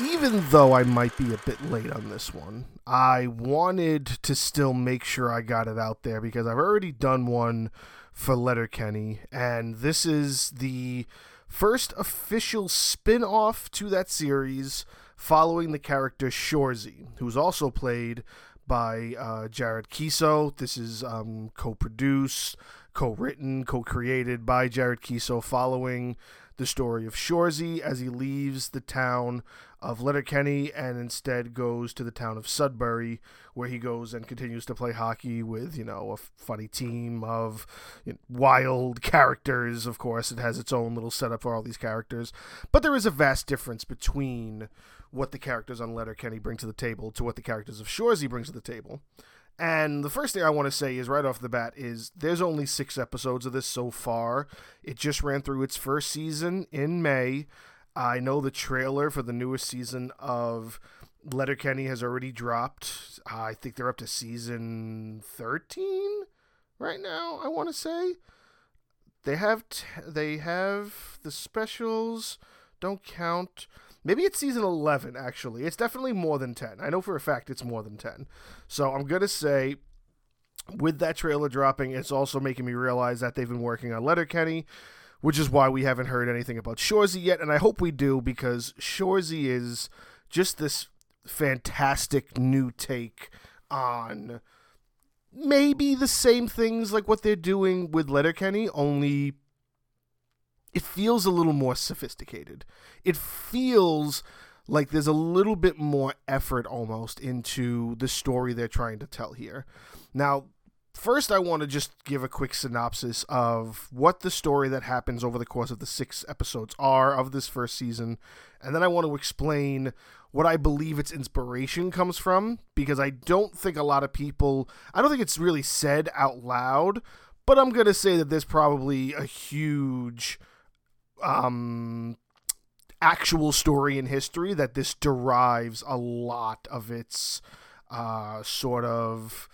even though I might be a bit late on this one, I wanted to still make sure I got it out there because I've already done one for Letterkenny, and this is the first official spin off to that series following the character Shoresy, who's also played by uh, Jared Keeso. This is um, co produced, co written, co created by Jared Keeso following the story of Shoresy as he leaves the town of Letterkenny and instead goes to the town of Sudbury, where he goes and continues to play hockey with, you know, a funny team of you know, wild characters. Of course, it has its own little setup for all these characters, but there is a vast difference between what the characters on Letterkenny bring to the table to what the characters of Shoresy brings to the table. And the first thing I want to say is right off the bat is there's only six episodes of this so far. It just ran through its first season in May. I know the trailer for the newest season of Letterkenny has already dropped. I think they're up to season 13 right now, I want to say. They have t- they have the specials don't count. Maybe it's season 11, actually. It's definitely more than 10. I know for a fact it's more than 10. So I'm going to say, with that trailer dropping, it's also making me realize that they've been working on Letterkenny, which is why we haven't heard anything about Shoresy yet. And I hope we do because Shoresy is just this fantastic new take on maybe the same things like what they're doing with Letterkenny, only it feels a little more sophisticated. It feels like there's a little bit more effort almost into the story they're trying to tell here. Now, first, I want to just give a quick synopsis of what the story that happens over the course of the six episodes are of this first season, and then I want to explain what I believe its inspiration comes from because I don't think a lot of people, I don't think it's really said out loud, but I'm going to say that there's probably a huge um, actual story in history that this derives a lot of its uh, sort of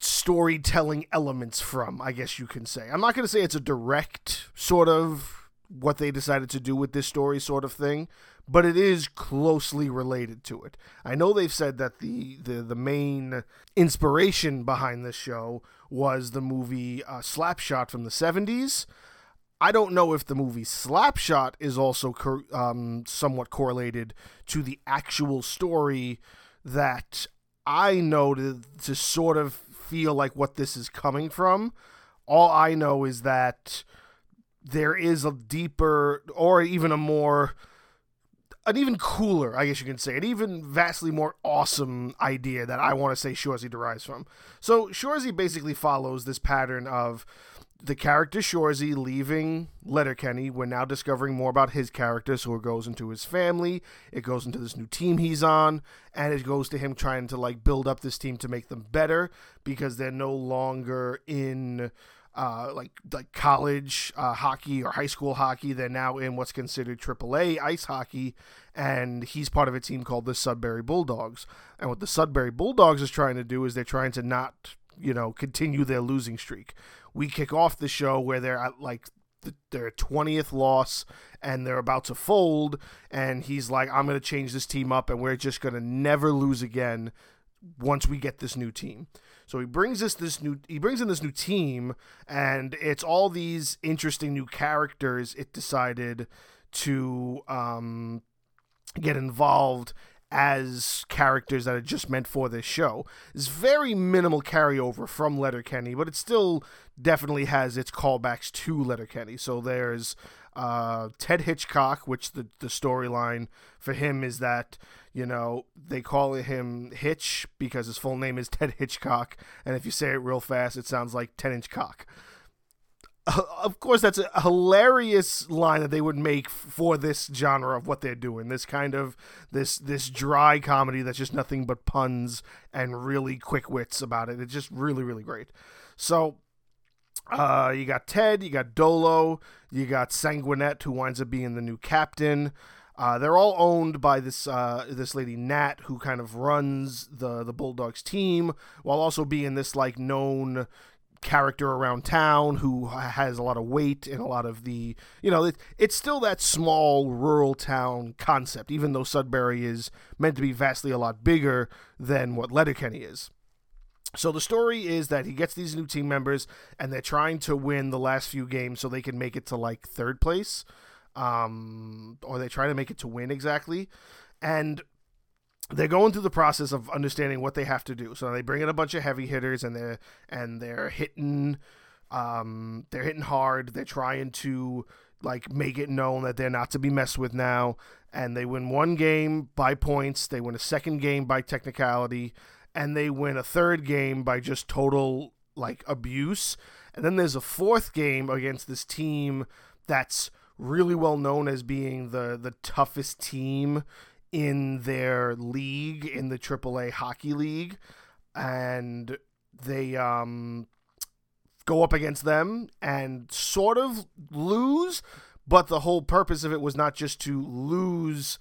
storytelling elements from, I guess you can say. I'm not going to say it's a direct sort of what they decided to do with this story sort of thing, but it is closely related to it. I know they've said that the the, the main inspiration behind this show was the movie uh, Slapshot from the 70s. I don't know if the movie Slapshot is also cor- um, somewhat correlated to the actual story that I know to, to sort of feel like what this is coming from. All I know is that there is a deeper or even a more an even cooler, I guess you can say, an even vastly more awesome idea that I want to say Shoresy derives from. So Shoresy basically follows this pattern of the character Shoresy leaving Letterkenny. We're now discovering more about his character, so it goes into his family, it goes into this new team he's on, and it goes to him trying to like build up this team to make them better because they're no longer in uh, like like college uh, hockey or high school hockey. They're now in what's considered AAA ice hockey, and he's part of a team called the Sudbury Bulldogs. And what the Sudbury Bulldogs is trying to do is they're trying to not you know continue their losing streak we kick off the show where they're at like their 20th loss and they're about to fold and he's like i'm going to change this team up and we're just going to never lose again once we get this new team. So he brings us this new he brings in this new team and it's all these interesting new characters it decided to um, get involved as characters that are just meant for this show. It's very minimal carryover from Letterkenny, but it still definitely has its callbacks to Letterkenny. So there's uh, Ted Hitchcock, which the, the storyline for him is that, you know, they call him Hitch because his full name is Ted Hitchcock. And if you say it real fast, it sounds like 10 inch cock of course, that's a hilarious line that they would make for this genre of what they're doing. This kind of this this dry comedy that's just nothing but puns and really quick wits about it. It's just really really great. So, uh, you got Ted, you got Dolo, you got Sanguinet, who winds up being the new captain. Uh, they're all owned by this uh, this lady Nat, who kind of runs the the Bulldogs team, while also being this like known character around town who has a lot of weight and a lot of the you know it, it's still that small rural town concept even though sudbury is meant to be vastly a lot bigger than what letterkenny is. So the story is that he gets these new team members and they're trying to win the last few games so they can make it to like third place um, or they try to make it to win exactly. And they're going through the process of understanding what they have to do. So they bring in a bunch of heavy hitters and they're and they're hitting um they're hitting hard. They're trying to like make it known that they're not to be messed with now. And they win one game by points, they win a second game by technicality, and they win a third game by just total like abuse. And then there's a fourth game against this team that's really well known as being the the toughest team in their league in the AAA hockey league, and they um, go up against them and sort of lose. But the whole purpose of it was not just to lose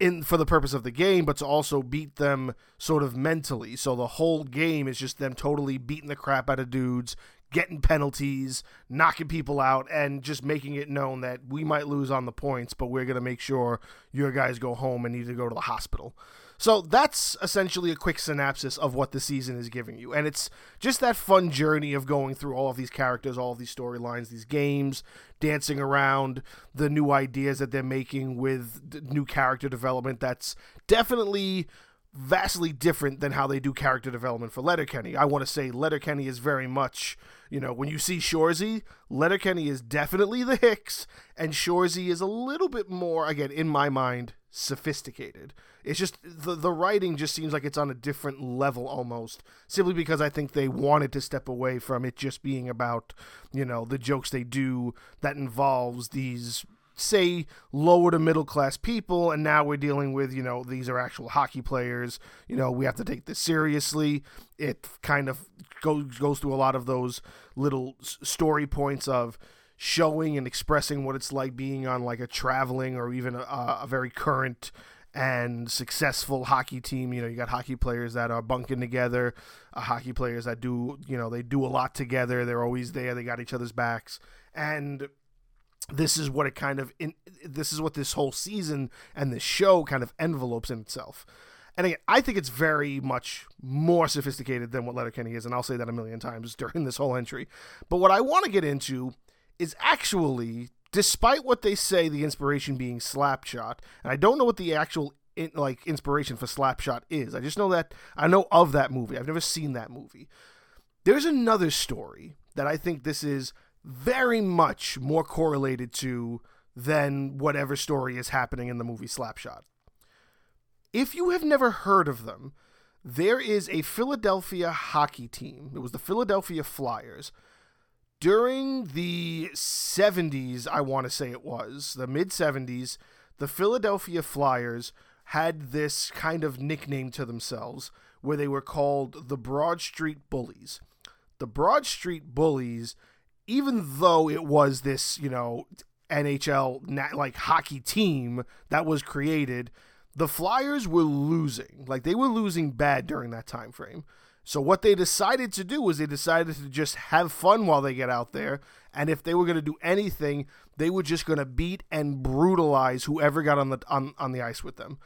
in for the purpose of the game, but to also beat them sort of mentally. So the whole game is just them totally beating the crap out of dudes, getting penalties, knocking people out, and just making it known that we might lose on the points, but we're going to make sure your guys go home and need to go to the hospital. So that's essentially a quick synopsis of what the season is giving you. And it's just that fun journey of going through all of these characters, all of these storylines, these games, dancing around the new ideas that they're making with new character development that's definitely vastly different than how they do character development for Letterkenny. I want to say Letterkenny is very much, you know, when you see Shoresy, Letterkenny is definitely the Hicks, and Shoresy is a little bit more, again, in my mind, sophisticated. It's just the the writing just seems like it's on a different level almost, simply because I think they wanted to step away from it just being about, you know, the jokes they do that involves these say lower to middle class people and now we're dealing with you know these are actual hockey players you know we have to take this seriously it kind of goes goes through a lot of those little story points of showing and expressing what it's like being on like a traveling or even a, a very current and successful hockey team. You know, you got hockey players that are bunking together, uh, hockey players that do, you know, they do a lot together. They're always there. They got each other's backs. And this is what it kind of in, this is what this whole season and this show kind of envelopes in itself. And again, I think it's very much more sophisticated than what Letterkenny is, and I'll say that a million times during this whole entry. But what I want to get into is actually, despite what they say, the inspiration being Slapshot, and I don't know what the actual in, like inspiration for Slapshot is. I just know that I know of that movie. I've never seen that movie. There's another story that I think this is very much more correlated to than whatever story is happening in the movie Slapshot. If you have never heard of them, there is a Philadelphia hockey team. It was the Philadelphia Flyers. During the 70s, I want to say it was, the mid 70s, the Philadelphia Flyers had this kind of nickname to themselves where they were called the Broad Street Bullies. The Broad Street Bullies even though it was this, you know, NHL like hockey team that was created, the Flyers were losing. Like they were losing bad during that time frame. So what they decided to do was they decided to just have fun while they get out there, and if they were going to do anything, they were just going to beat and brutalize whoever got on the on, on the ice with them.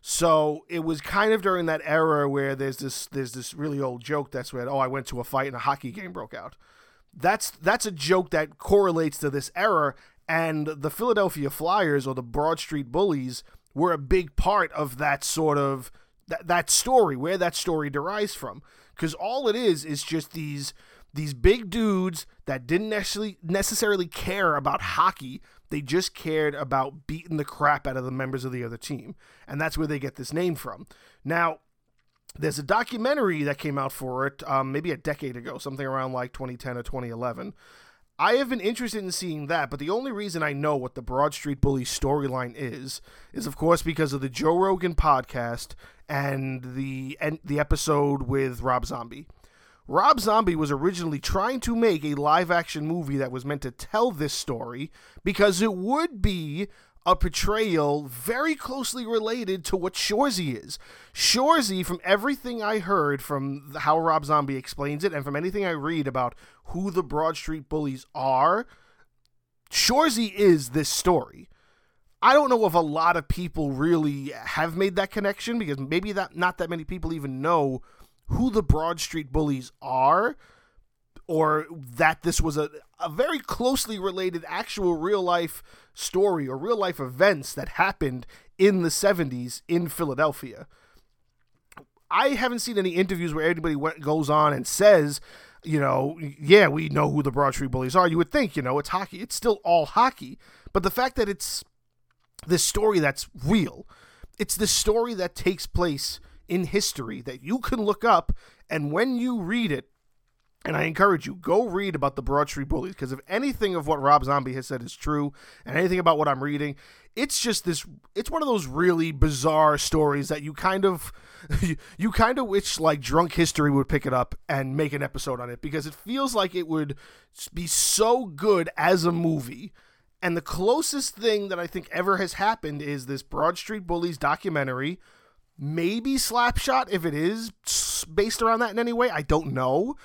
So it was kind of during that era where there's this there's this really old joke that's where oh I went to a fight and a hockey game broke out that's that's a joke that correlates to this error and the Philadelphia Flyers or the Broad Street Bullies were a big part of that sort of that, that story where that story derives from. Because all it is is just these these big dudes that didn't necessarily necessarily care about hockey. They just cared about beating the crap out of the members of the other team. And that's where they get this name from. Now there's a documentary that came out for it um, maybe a decade ago, something around like 2010 or 2011. I have been interested in seeing that, but the only reason I know what the Broad Street Bully storyline is is, of course, because of the Joe Rogan podcast and the and the episode with Rob Zombie. Rob Zombie was originally trying to make a live action movie that was meant to tell this story because it would be a portrayal very closely related to what Shoresy is. Shoresy, from everything I heard from how Rob Zombie explains it, and from anything I read about who the Broad Street Bullies are, Shoresy is this story. I don't know if a lot of people really have made that connection because maybe that not that many people even know who the Broad Street Bullies are or that this was a, a very closely related actual real life story or real life events that happened in the 70s in Philadelphia. I haven't seen any interviews where anybody went, goes on and says, you know, yeah, we know who the Broad Street Bullies are. You would think, you know, it's hockey. It's still all hockey. But the fact that it's this story that's real, it's the story that takes place in history that you can look up, and when you read it, and I encourage you, go read about the Broad Street Bullies because if anything of what Rob Zombie has said is true, and anything about what I'm reading, it's just this. It's one of those really bizarre stories that you kind of, you kind of wish like Drunk History would pick it up and make an episode on it because it feels like it would be so good as a movie. And the closest thing that I think ever has happened is this Broad Street Bullies documentary. Maybe Slapshot, if it is based around that in any way, I don't know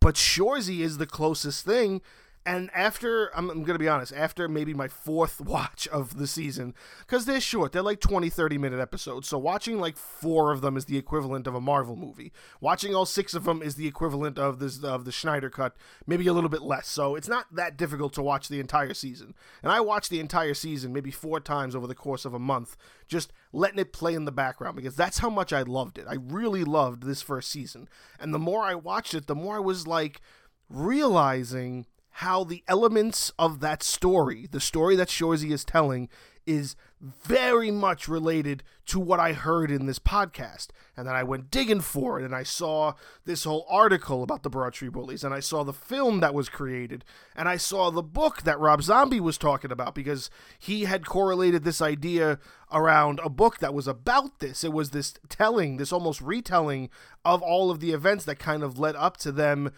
but Shoresy is the closest thing. And after, I'm, I'm going to be honest, after maybe my fourth watch of the season, because they're short, they're like 20, 30 minute episodes. So watching like four of them is the equivalent of a Marvel movie. Watching all six of them is the equivalent of this of the Snyder cut, maybe a little bit less. So it's not that difficult to watch the entire season. And I watched the entire season maybe four times over the course of a month, just letting it play in the background because that's how much I loved it. I really loved this first season. And the more I watched it, the more I was like realizing how the elements of that story, the story that Shoresy is telling, is very much related to what I heard in this podcast. And then I went digging for it and I saw this whole article about the Broad Bullies and I saw the film that was created and I saw the book that Rob Zombie was talking about because he had correlated this idea around a book that was about this. It was this telling, this almost retelling of all of the events that kind of led up to them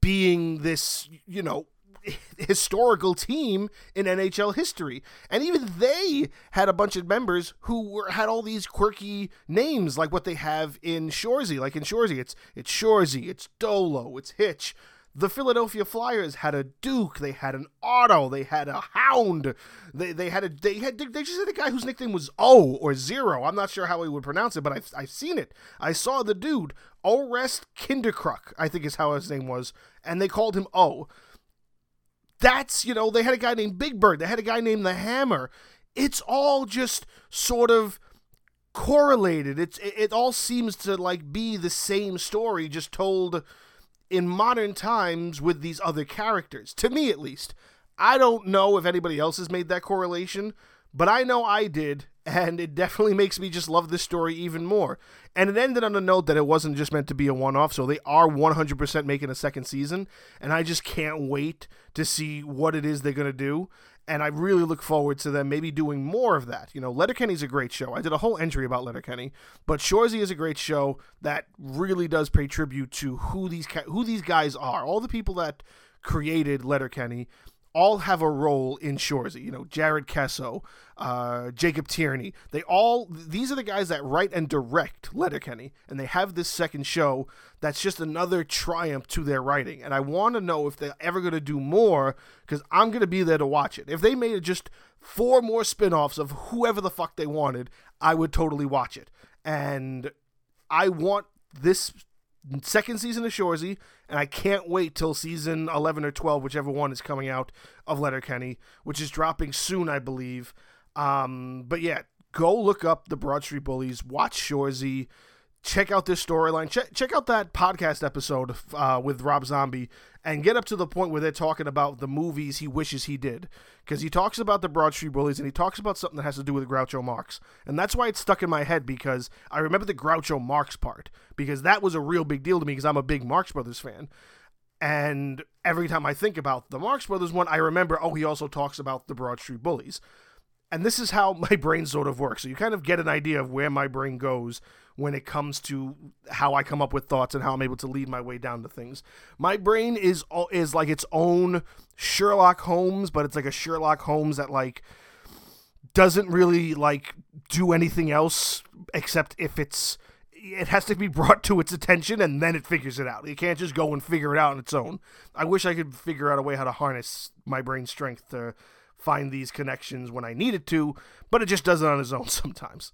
being this, you know, historical team in NHL history. And even they had a bunch of members who were had all these quirky names like what they have in Shoresy. Like in Shoresy, it's it's Shoresy, it's Dolo, it's Hitch. The Philadelphia Flyers had a Duke, they had an Otto, they had a Hound, they they had a they had they just had a guy whose nickname was O or Zero. I'm not sure how he would pronounce it, but I've I've seen it. I saw the dude Orest Kindrachuk, I think is how his name was, and they called him O. That's you know they had a guy named Big Bird, they had a guy named the Hammer. It's all just sort of correlated. It's it, it all seems to like be the same story, just told in modern times with these other characters. To me, at least. I don't know if anybody else has made that correlation, but I know I did, and it definitely makes me just love this story even more. And it ended on a note that it wasn't just meant to be a one off, so they are 100% making a second season, and I just can't wait to see what it is they're going to do. And I really look forward to them maybe doing more of that. You know, Letterkenny's a great show. I did a whole entry about Letterkenny, but Shoresy is a great show that really does pay tribute to who these who these guys are. All the people that created Letterkenny all have a role in Shoresy. You know, Jared Keeso, uh, Jacob Tierney. They all these are the guys that write and direct Letterkenny, and they have this second show that's just another triumph to their writing. And I want to know if they're ever going to do more because I'm going to be there to watch it. If they made just four more spin-offs of whoever the fuck they wanted, I would totally watch it. And I want this second season of Shoresy, and I can't wait till season 11 or 12, whichever one is coming out of Letterkenny, which is dropping soon, I believe. Um, but yeah, go look up the Broad Street Bullies, watch Shoresy, check out this storyline, check check out that podcast episode uh, with Rob Zombie, and get up to the point where they're talking about the movies he wishes he did, because he talks about the Broad Street Bullies and he talks about something that has to do with Groucho Marx, and that's why it's stuck in my head because I remember the Groucho Marx part because that was a real big deal to me because I'm a big Marx Brothers fan. And every time I think about the Marx Brothers one, I remember, oh, he also talks about the Broad Street Bullies. And this is how my brain sort of works. So you kind of get an idea of where my brain goes when it comes to how I come up with thoughts and how I'm able to lead my way down to things. My brain is is like its own Sherlock Holmes, but it's like a Sherlock Holmes that like doesn't really like do anything else except if it's it has to be brought to its attention and then it figures it out. It can't just go and figure it out on its own. I wish I could figure out a way how to harness my brain strength to find these connections when I need it to, but it just does it on its own sometimes.